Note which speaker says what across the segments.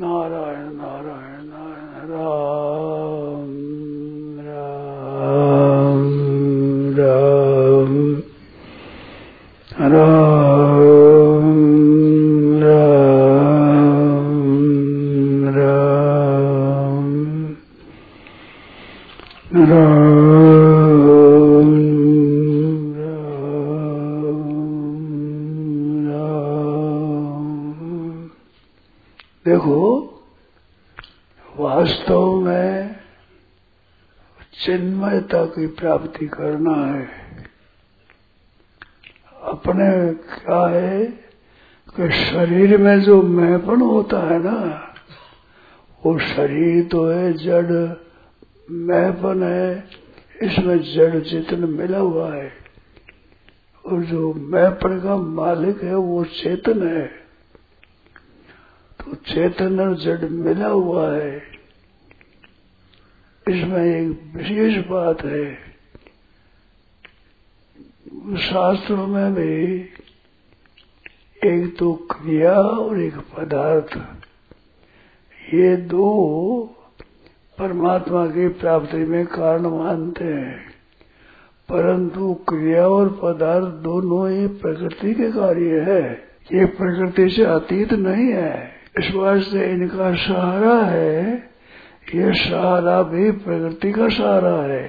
Speaker 1: नारायण नारायण नारायण राम राम राम राम की प्राप्ति करना है। अपने क्या है कि शरीर में जो मैपन होता है ना, वो शरीर तो है जड़, मैपन है, इसमें जड़ चेतन मिला हुआ है। और जो मैपन का मालिक है, वो चेतन है। तो चेतन और जड़ मिला हुआ है। इसमें एक विशेष बात है। शास्त्रों में भी एक तो क्रिया और एक पदार्थ, ये दो परमात्मा की प्राप्ति में कारण मानते हैं। परंतु क्रिया और पदार्थ दोनों ही प्रकृति के कार्य है। ये प्रकृति से अतीत नहीं है। इस वास्ते इनका सहारा है ये सहारा भी प्रकृति का सहारा है।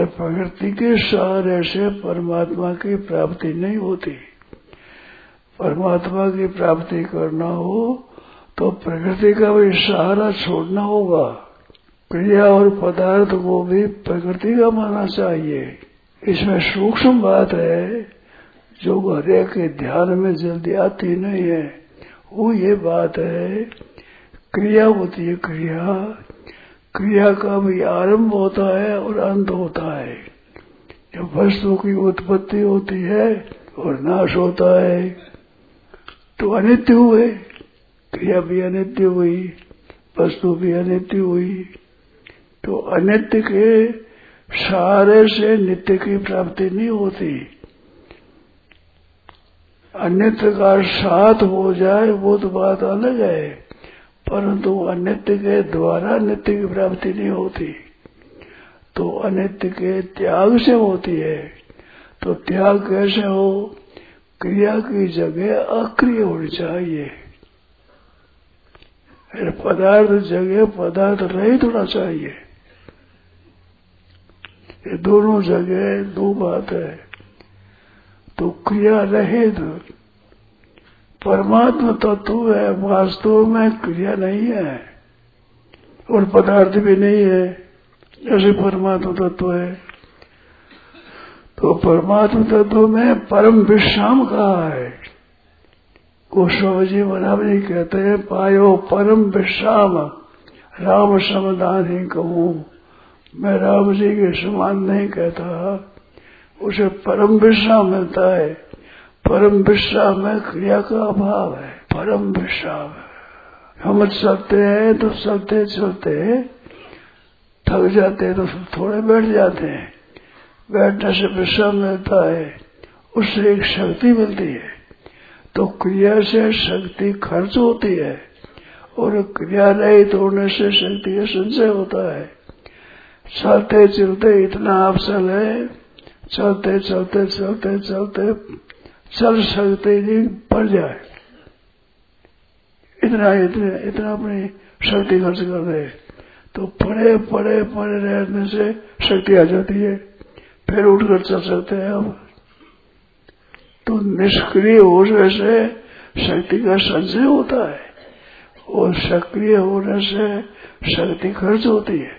Speaker 1: प्रकृति के सहारे से परमात्मा की प्राप्ति नहीं होती। परमात्मा की प्राप्ति करना हो तो प्रकृति का भी सहारा छोड़ना होगा। क्रिया और पदार्थ को भी प्रकृति का माना चाहिए। इसमें सूक्ष्म बात है, जो हरे के ध्यान में जल्दी आती नहीं है, वो ये बात है क्रिया होती है, क्रिया। क्रिया का भी आरंभ होता है और अंत होता है। जब वस्तु की उत्पत्ति होती है और नाश होता है तो अनित्य हुए। क्रिया भी अनित्य हुई, वस्तु भी अनित्य हुई। तो अनित्य के सारे से नित्य की प्राप्ति नहीं होती। अनित्य का साथ हो जाए, वो तो बात अलग है। परंतु अनित्य के द्वारा नित्य की प्राप्ति नहीं होती। तो अनित्य के त्याग से होती है। तो त्याग कैसे हो? क्रिया की जगह अक्रिय होनी चाहिए। पदार्थ जगह पदार्थ रहित होना चाहिए। ये दोनों जगह दो बात है। तो क्रिया रहित परमात्मा तत्व है, वास्तव में क्रिया नहीं है, और पदार्थ भी नहीं है, जैसे परमात्मा तत्व है। तो परमात्मा तत्व में परम विश्राम कहा है? गोस्वामी महाराज जी कहते हैं, पायो परम विश्राम, राम समदान ही कहूँ। मैं राम जी के समान नहीं कहता, उसे परम विश्राम मिलता है। परम विश्राम में क्रिया का अभाव है। परम विश्राम। हम चलते हैं तो चलते चलते थक जाते हैं तो थोड़े बैठ जाते हैं। बैठने से विश्राम मिलता है, उससे एक शक्ति मिलती है। तो क्रिया से शक्ति खर्च होती है, और क्रिया नहीं तोड़ने से शक्ति का संचय होता है। चलते चलते इतना अवसर है चलते चलते चलते चलते चल सकते नहीं पड़ जाए। इतना इतना इतना अपनी शक्ति खर्च कर रहे तो पड़े पड़े पड़े रहने से शक्ति आ जाती है। फिर उठकर चल सकते हैं अब। तो निष्क्रिय होने से शक्ति का संचय होता है। और सक्रिय होने से शक्ति खर्च होती है।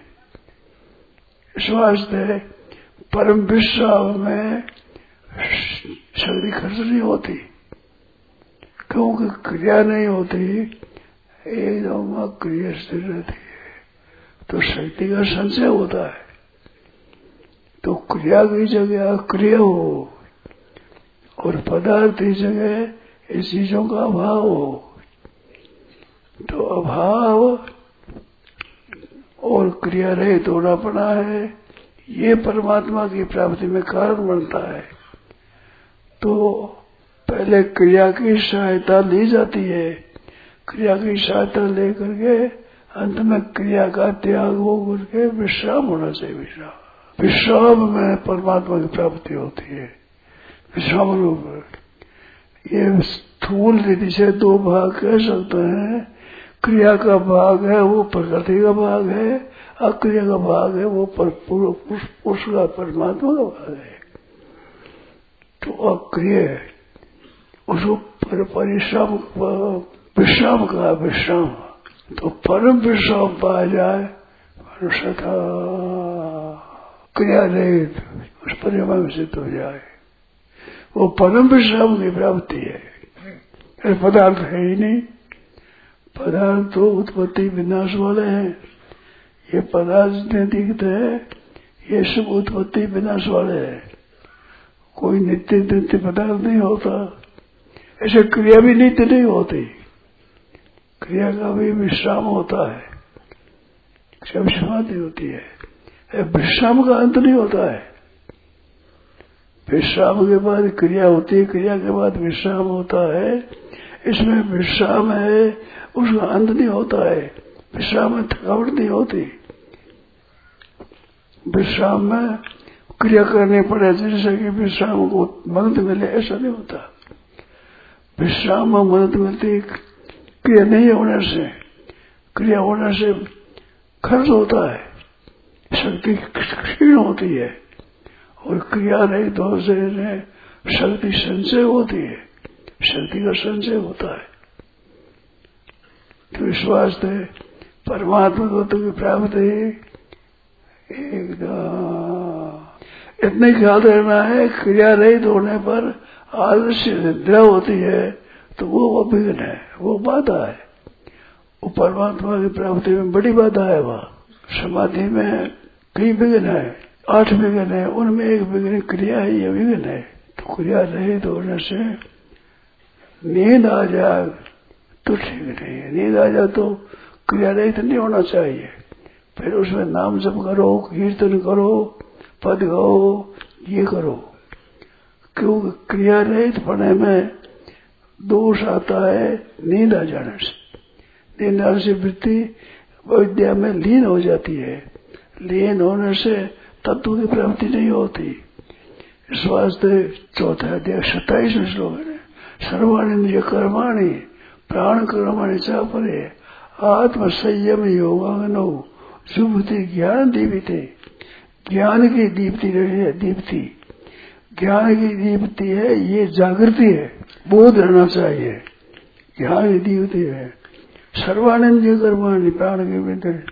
Speaker 1: इस वास्ते परम विश्राम में शक्ति खर्च नहीं होती। क्योंकि क्रिया नहीं होती एकदम क्रिया स्थिर रहती है। तो शक्ति का संचय होता है। तो क्रिया की जगह क्रिया हो, और पदार्थ की जगह इस चीज़ों का अभाव हो। तो अभाव और क्रिया रहित होना पड़ा है। ये परमात्मा की प्राप्ति में कारण बनता है। तो पहले क्रिया की सहायता ली जाती है। क्रिया की सहायता लेकर के अंत में क्रिया का त्याग हो करके विश्राम होना चाहिए, विश्राम। विश्राम में परमात्मा की प्राप्ति होती है। विश्राम रूप ये स्थूल रीति से दो भाग कह सकते हैं। क्रिया का भाग है वो प्रकृति का भाग है, अक्रिया का भाग है वो पर पुरुष का, परमात्मा का भाग है। तो अक्रिय उसको पर परिश्रम, विश्राम का विश्राम। तो परम विश्राम पाया जाए, मनुष्य था क्रिया रहित, उस परिवार सिद्ध हो जाए। वो परम विश्राम की प्राप्ति है। पदार्थ है ही नहीं। पदार्थ तो उत्पत्ति विनाश वाले हैं। ये पदार्थ जितने दिखते हैं। ये सब उत्पत्ति विनाश वाले हैं। कोई नित्य नित्य पदार्थ नहीं होता। ऐसे क्रिया भी नित्य नहीं होती। क्रिया का भी विश्राम होता है। सब समाधि होती है। विश्राम का अंत नहीं होता है। विश्राम के बाद क्रिया होती है, क्रिया के बाद विश्राम होता है। इसमें विश्राम है, उसका अंत नहीं होता है। विश्राम में थकावट नहीं होती। विश्राम में क्रिया करनी पड़े, जैसे कि विश्राम को मदद मिले, ऐसा नहीं होता। विश्राम में मदद मिलती क्रिया नहीं होने से। क्रिया होने से खर्च होता है, शक्ति क्षीण होती है, और क्रिया रही तो शक्ति संचय होती है, शक्ति का संचय होता है। तो विश्वास थे परमात्मा को तो प्राप्ति एकदम इतने ख्याल रखना है क्रिया रहित होने पर आदर्श निद्रा होती है तो वो विघ्न है, वो बाधा है। वो परमात्मा की प्राप्ति में बड़ी बाधा है वह। समाधि में कई विघ्न है, आठ विघ्न है, उनमें एक विघ्न क्रिया है ये विघ्न है। तो क्रिया रहित होने से नींद आ जाए तो ठीक नहीं है। नींद आ जाए तो क्रिया रहित नहीं होना चाहिए। फिर उसमें नाम जप करो, कीर्तन करो पद गाओ ये करो। क्योंकि क्रिया रहित पढ़ने में दोष आता है, नींद आ जाने से। नींद आने से वृत्ति विद्या में लीन हो जाती है। लीन होने से तत्व की प्राप्ति नहीं होती। इस वास्ते चौथा अध्याय सत्ताईस श्लोक है। सर्वानिंद्रिय कर्माणी प्राण कर्माणी चाह परे आत्म संयम योगांगनो सुबुद्धि ज्ञान दीपिते ज्ञान की दीप्ति है, दीप्ति। ज्ञान की दीप्ति है, ये जागृति है, बोध रहना चाहिए। ज्ञान की दीप्ति है। सर्वानंद कर्माणी, प्राण के भीतर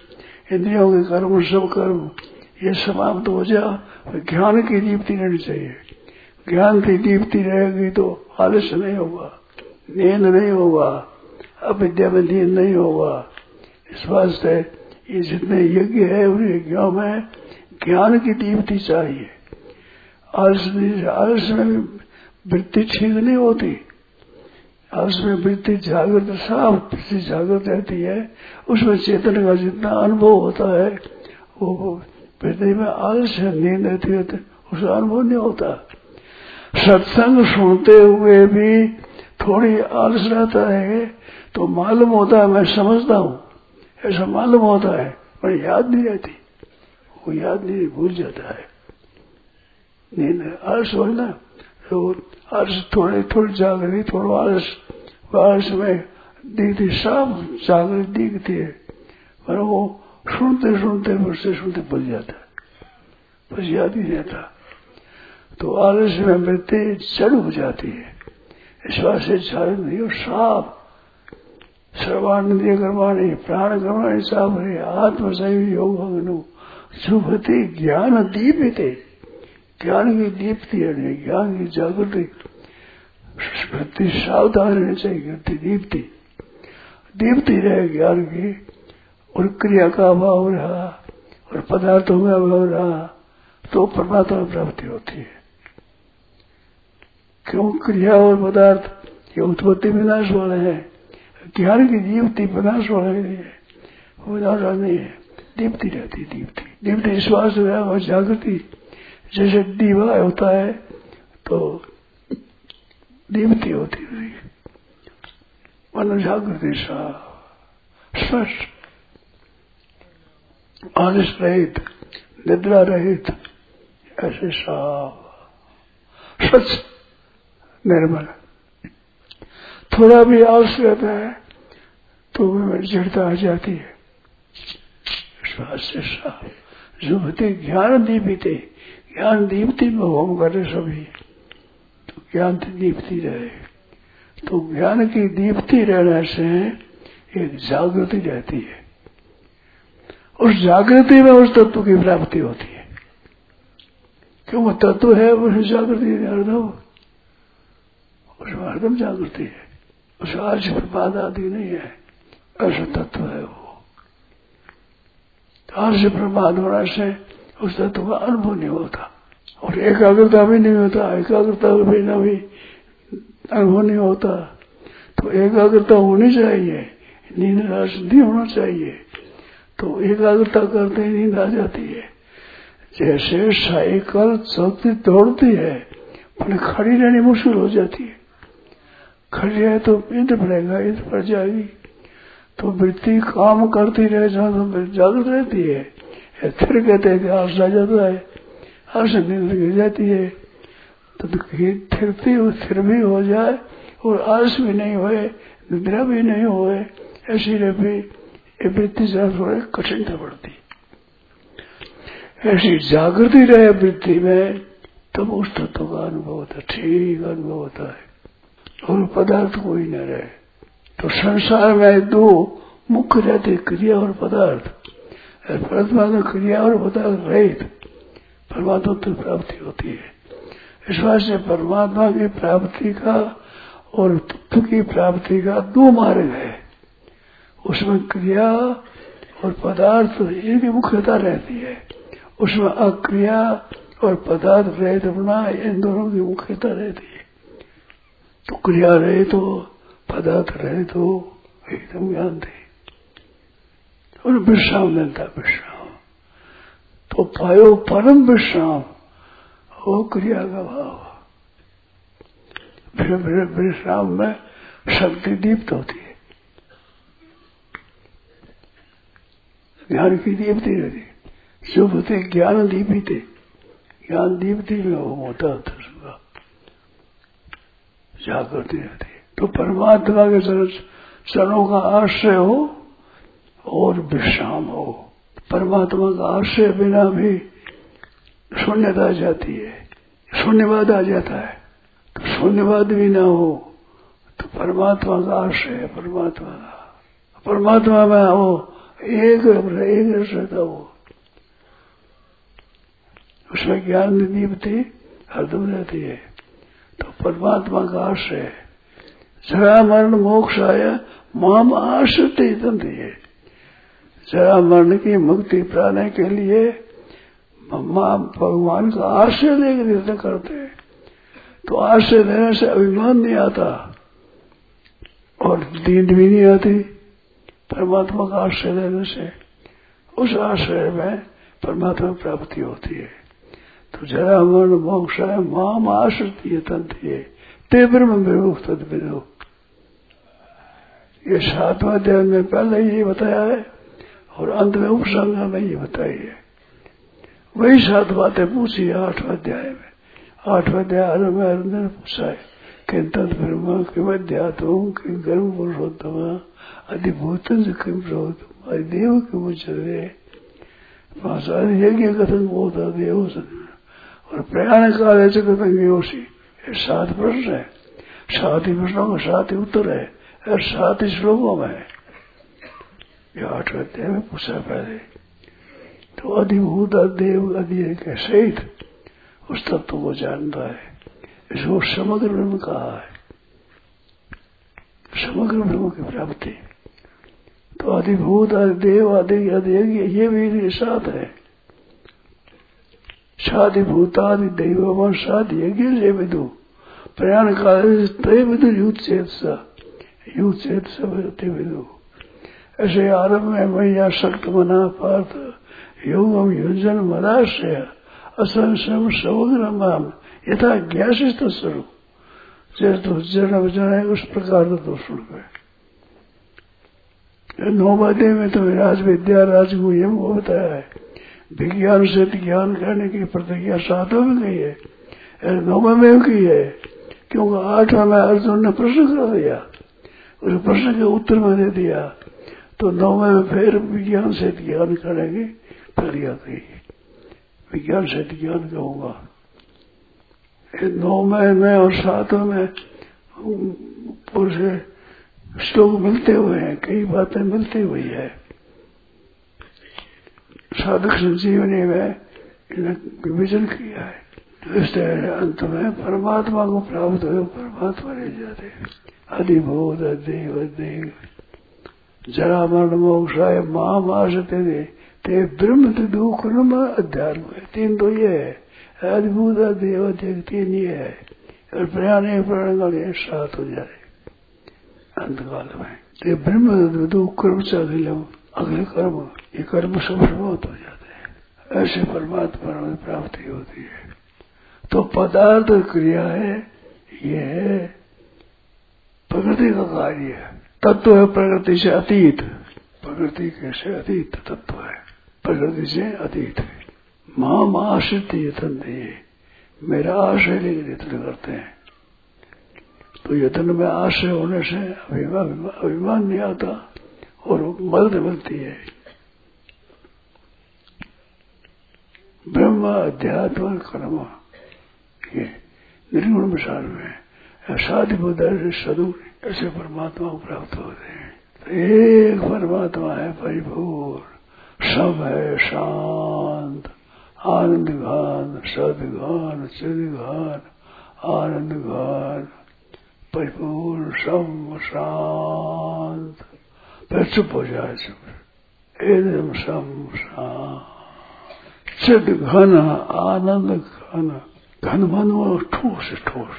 Speaker 1: इंद्रियों के कर्म, सब कर्म, ये समाप्त हो जाए ज्ञान की दीप्ति रहनी चाहिए। ज्ञान की दीप्ति रहेगी तो आलस्य नहीं होगा, नींद नहीं होगा, अविद्या में नींद नहीं होगा। इस वास्ते ये जितने यज्ञ है उन यज्ञों में ज्ञान की दीप्ति चाहिए। आलस्य आलस्य में वृत्ति ठीक नहीं होती। आलस्य में वृत्ति जागृत साफ़ जागृत रहती है। उसमें चेतन का जितना अनुभव होता है, वो पृथ्वी में आलस्य नींद रहती है तो उसका अनुभव नहीं होता। सत्संग सुनते हुए भी थोड़ी आलस रहता है तो मालूम होता है, मैं समझता हूँ। ऐसा मालूम होता है, पर याद नहीं रहती। वो याद नहीं, भूल जाता है। नींद आलस ना तो आलस थोड़े, थोड़ी जागृति, थोड़ा आलस। आलस में दिखती साफ़ जागृति दिखती है। पर वो सुनते सुनते मुझसे सुनते भूल जाता है। बस याद ही रहता। तो आलस्य में मृत्यु जड़ हो जाती है। विश्वास से चारण नहीं साफ़। सर्वानंदीय कर्माणी प्राण कर्माणी साफ़ है। आत्मसैव योग शुभति ज्ञान दीपित। ज्ञान की दीप्ति है ज्ञान की जागृति। वृत्ति सावधान रहनी चाहिए दीप्ति। दीप्ति रहे ज्ञान की और क्रिया का अभाव रहा, और पदार्थों का अभाव रहा तो परमात्मा प्राप्ति होती है। क्यों क्रिया और पदार्थ ये उत्पत्ति विनाश वाले हैं? ज्ञान की दीप्ति विनाश वाले नहीं है, विनाश नहीं है। दीप्ति रहती दीप्ति दीप्ति विश्वास और जागृति। जैसे दीवा होता है तो दीप्ति होती है मन जागृति सा रहित, निद्रा रहित, ऐसे साफ़ स्वच्छ निर्मल। थोड़ा भी आलस रहता है तो जड़ता आ जाती है। से साफ़ जुभते ज्ञान दीपिते, ज्ञान दीप्ति में होम करे सभी। तो ज्ञान दीप्ति रहे। तो ज्ञान की दीप्ति रहने से एक जागृति रहती है। उस जागृति में उस तत्व की प्राप्ति होती है। क्यों? वो तत्व है उस जागृति हरदम उसमें हरदम जागृति है। उस आज प्रपाद आदि नहीं है। ऐसा तत्व है वो। आज प्रमाद होने से उस तत्व का अनुभव नहीं होता। और एकाग्रता भी नहीं होता, एकाग्रता भी न भी अनुभव नहीं होता। तो एकाग्रता होनी चाहिए, नींद राश नहीं होना चाहिए। तो एकाग्रता करते ही नींद आ जाती है। जैसे साइकिल चलती दौड़ती है, पर खड़ी रहनी मुश्किल हो जाती है। खड़ी है तो ईद पड़ेगा ईद पड़ जाएगी। तो वृत्ति काम करती रहे जागृत रहती है फिर कहते हैं कि आश आ जाता है आश नींद गिर जाती है। तो फिरती स्थिर भी हो जाए और आलस भी नहीं होए, निद्रा भी नहीं होए, ऐसी रही ये वृत्ति थोड़े कठिनता पड़ती। ऐसी जागृति रहे वृत्ति में, तब उस तत्व का अनुभव होता ठीक अनुभव होता है। और पदार्थ कोई न रहे। तो संसार में दो मुख्य रहते क्रिया और पदार्थ। परमात्मा तो क्रिया और पदार्थ रहित। परमात्मा की प्राप्ति होती है। इस से परमात्मा की प्राप्ति का और तत्व की प्राप्ति का दो मार्ग है। उसमें क्रिया और पदार्थ इनकी मुख्यता रहती है। उसमें अक्रिया और पदार्थ रहित अपना इन दोनों की मुख्यता रहती है। तो क्रिया रहे तो पदार्थ रहे तो एकदम ज्ञान थे और विश्राम लेता, विश्राम। तो पायो परम विश्राम। हो क्रिया का भाव। फिर फिर विश्राम में शक्ति दीप्त होती है। ज्ञान की दीप्ति रहती शुभ थे ज्ञान दीपित। ज्ञान दीप्ति में वो होता था जागृति रहती। तो परमात्मा के चरणों का आश्रय हो और विश्राम हो। परमात्मा का आश्रय बिना भी शून्यता आ जाती है। शून्यवाद आ जाता है। तो शून्यवाद भी ना हो तो परमात्मा का आश्रय है, परमात्मा का। परमात्मा में हो, एक एक रहता हो। उसमें ज्ञान दीपती हरदम रहती है। तो परमात्मा का आश्रय है। जरा मरण मोक्ष आया, माम आश्रित है जरा मरण की मुक्ति पाने के लिए माँ भगवान का आश्रय लेकर यत्न करते तो आश्रय देने से अभिमान नहीं आता और दीन भी नहीं आती परमात्मा का आश्रय देने से। उस आश्रय में परमात्मा प्राप्ति होती है। तो जरा मरण मोक्ष है माम आश्रित ये तंत्र है ते ब्रह्म विमुक्त विदो ये सातवा अध्याय में पहले ही बताया है और अंत में उपसंग में ये बताई है। वही सात बातें पूछी है आठवें अध्याय में। आठवा अध्याय में अर्जुन ने पूछा है कि तद ब्रह्म किम अध्यात्म किम गर्भ पुरुषोत्तम अधिभूत किम प्रोत्तम अधिदेव किम उच्चते यज्ञ कथन होता देव और प्रयाण काल ऐसे कथन योशी ये सात प्रश्न है। सात ही प्रश्नों का सात ही उत्तर है। और सात श्लोकों में। ये आठ अध्याय में पूछा पहले। तो अधिभूत देव अधि के सहित। उस तत्व को जानता है। इसको समग्र ब्रह्म कहा है। समग्र ब्रह्म की प्राप्ति। तो अधिभूत देव आदि अधि ये भी साथ है। शादि भूतादि दैव शादि यज्ञ विदु। प्रयाण काल तय विदु युद्ध चेत युग चेत सब विदु ऐसे आरंभ में मैया शक्त मना पार्थ, योगम युजन मदाश्रय असंशम समग्र मान यथा ज्ञासित स्वरूप। जैसे तो जन है उस प्रकार का सुन गए नौवादे में तो राज विद्या राजगुहम वो बताया है। विज्ञान से ज्ञान करने की प्रतिज्ञा सातों में गई है। नौवे में की है, क्योंकि आठवा में अर्जुन ने प्रश्न कर दिया। उस प्रश्न के उत्तर में दे दिया। तो नौवे में फिर विज्ञान से ज्ञान करेंगे प्रतिज्ञा गई विज्ञान से ज्ञान कहूँगा। नौवे में और सातवें में पुरुष श्लोक मिलते हुए हैं, कई बातें मिलती हुई है। साधक संजीवनी में इन्हें विभजन किया है। तो इसलिए अंत में परमात्मा को प्राप्त हो परमात्मा रह जाते अधिभूत देव देव जरा मरण मोक्षाय महामाशते दे। ते ब्रह्म ते दुख अध्यात्म है। तीन तो ये है। अद्भुत देव तीन ये है। और प्रयाण प्राण सात हो जाए। अंतकाल में। ये ब्रह्म दो कर्म से अगले अगले कर्म। ये कर्म सब समाप्त हो जाते हैं। ऐसे परमात्मा में प्राप्ति होती है। तो पदार्थ क्रिया है, ये है प्रकृति का कार्य है। तत्व है प्रकृति से अतीत। प्रकृति कैसे अतीत? तत्व है। प्रकृति से अतीत है। माम आश्रित यतन मेरा आश्रय लेकर यत्न करते हैं। तो यत्न में आश्रय होने से अभिमान अभिमान नहीं आता और मदद मिलती है। ब्रह्म, अध्यात्म, कर्म। ये निर्गुण विशाल में। साधि बुद्ध सदु ऐसे परमात्मा को प्राप्त होते हैं? तो एक परमात्मा है परिपूर्ण। सब है शांत। आनंद घान सदघान सिद्घान आनंद घान परिपूर्ण सम शांत। फिर चुप हो जाए चुप एकदम सम शांत। चिद घन आनंद घन घन मन वो ठोस ठोस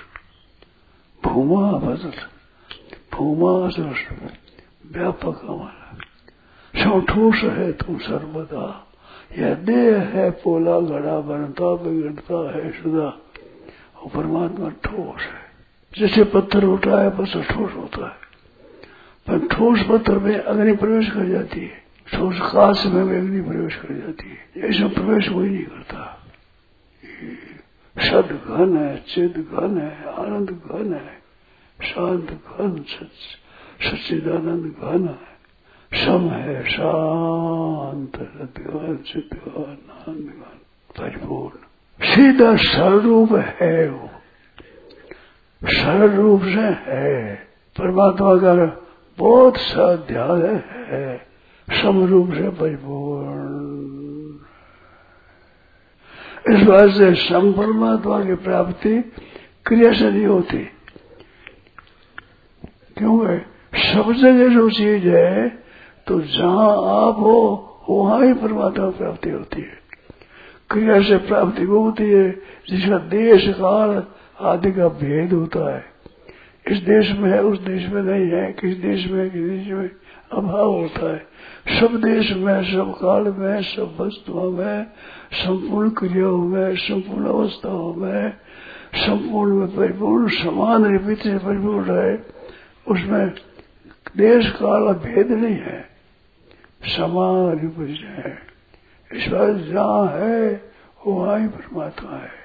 Speaker 1: भूमा बदल भूमा व्यापक हमारा सब ठोस है तुम सर्वदा यह देह है पोला घड़ा बनता बिगड़ता है सुधा और परमात्मा ठोस है जैसे पत्थर उठा है बस ठोस होता है पर ठोस पत्थर में अग्नि प्रवेश कर जाती है ठोस काश में अग्नि प्रवेश कर जाती है ऐसा प्रवेश कोई नहीं करता सद घन है चिद घन है आनंद घन है शांत घन सच्चिदानंद घन है। सम है शांत सदघन चिदघन आनंद घन परिपूर्ण। सीधा स्वरूप है वो। सरल रूप से है। परमात्मा का बहुत सा ध्यान है। समरूप से परिपूर्ण। इस बात से सम परमात्मा की प्राप्ति क्रिया से नहीं होती। क्योंकि सब जगह जो चीज़ है तो जहाँ आप हो, वहाँ ही परमात्मा प्राप्ति होती है। क्रिया से प्राप्ति वो होती है, जिसका देश, काल आदि का भेद होता है। इस देश में है, उस देश में नहीं है, किस देश में किस देश में अभाव होता है। सब देश में, सब काल में, सब वस्तुओं में, संपूर्ण क्रियाओं में, संपूर्ण अवस्थाओं में, संपूर्ण में परिपूर्ण समान से परिपूर्ण है। उसमें देश काल भेद नहीं है। समान रिपित है। बार जहाँ है, वहाँ ही परमात्मा है।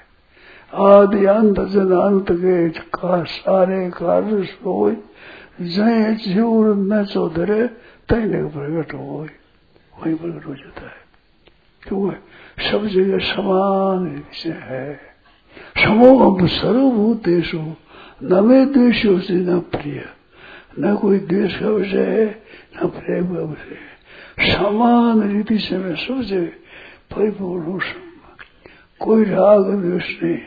Speaker 1: आदि अंत जनांत के का सारे कार्य सोई जय जीव न चौधरे तैने प्रकट हो वही प्रकट हो जाता है। क्योंकि सब जगह समान विषय है। समोह सर्वभूत देश न मे द्वेश न प्रिय। न कोई द्वेष का विषय है, न प्रेम का विषय है। समान रीति से मैं सब जगह परिपूर्ण हूँ कोई राग द्वेष नहीं।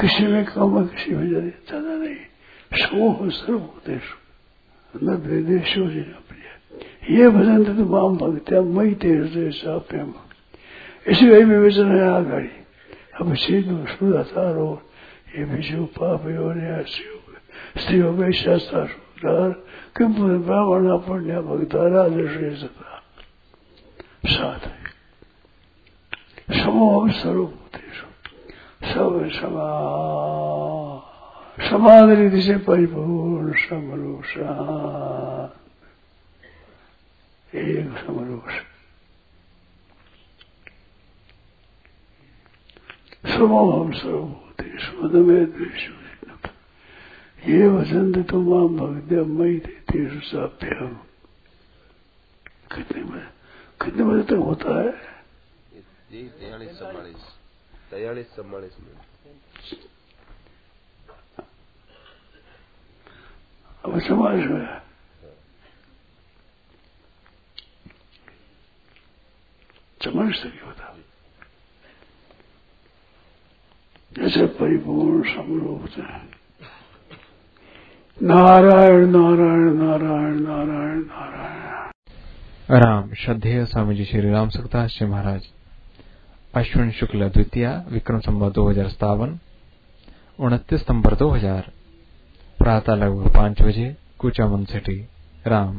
Speaker 1: किसी में कम है किसी में ज़्यादा नहीं। समूह सर्वोदेश वेदेशो प्रिय ये भजन तो माम भक्त्या मई तेरे प्रेम इसी वही विवेचन है आगाड़ी अब सीधु सुधाचार हो, ये विषु पाप स्त्री हो गई शास्त्र किम ब्राह्मण पुण्य भक्ता राजश्री साथ समूह स्वरूप सब। समा समान रीति से परिपूर्ण समरूषा। एक समरूप स्वभाव सर्वभूति स्वदमे द्वेश ये वसंत तुम भक्ति मई तेरु साभ्याम कितने बजे कितने बजे तक होता है?
Speaker 2: तैयालीस चौवालीस। तैयालीस चौवालीस मिनट
Speaker 1: अब समाज में समझ सके होता जैसे परिपूर्ण समरूप से नारायण नारायण नारायण नारायण नारायण
Speaker 3: राम श्रद्धेय स्वामी जी श्री राम सुखदास जी महाराज अश्विन शुक्ल द्वितीय विक्रम संवत दो हज़ार सतावन उनतीस सितंबर दो हज़ार प्रातः लगभग पाँच बजे कुचामन सिटी राम।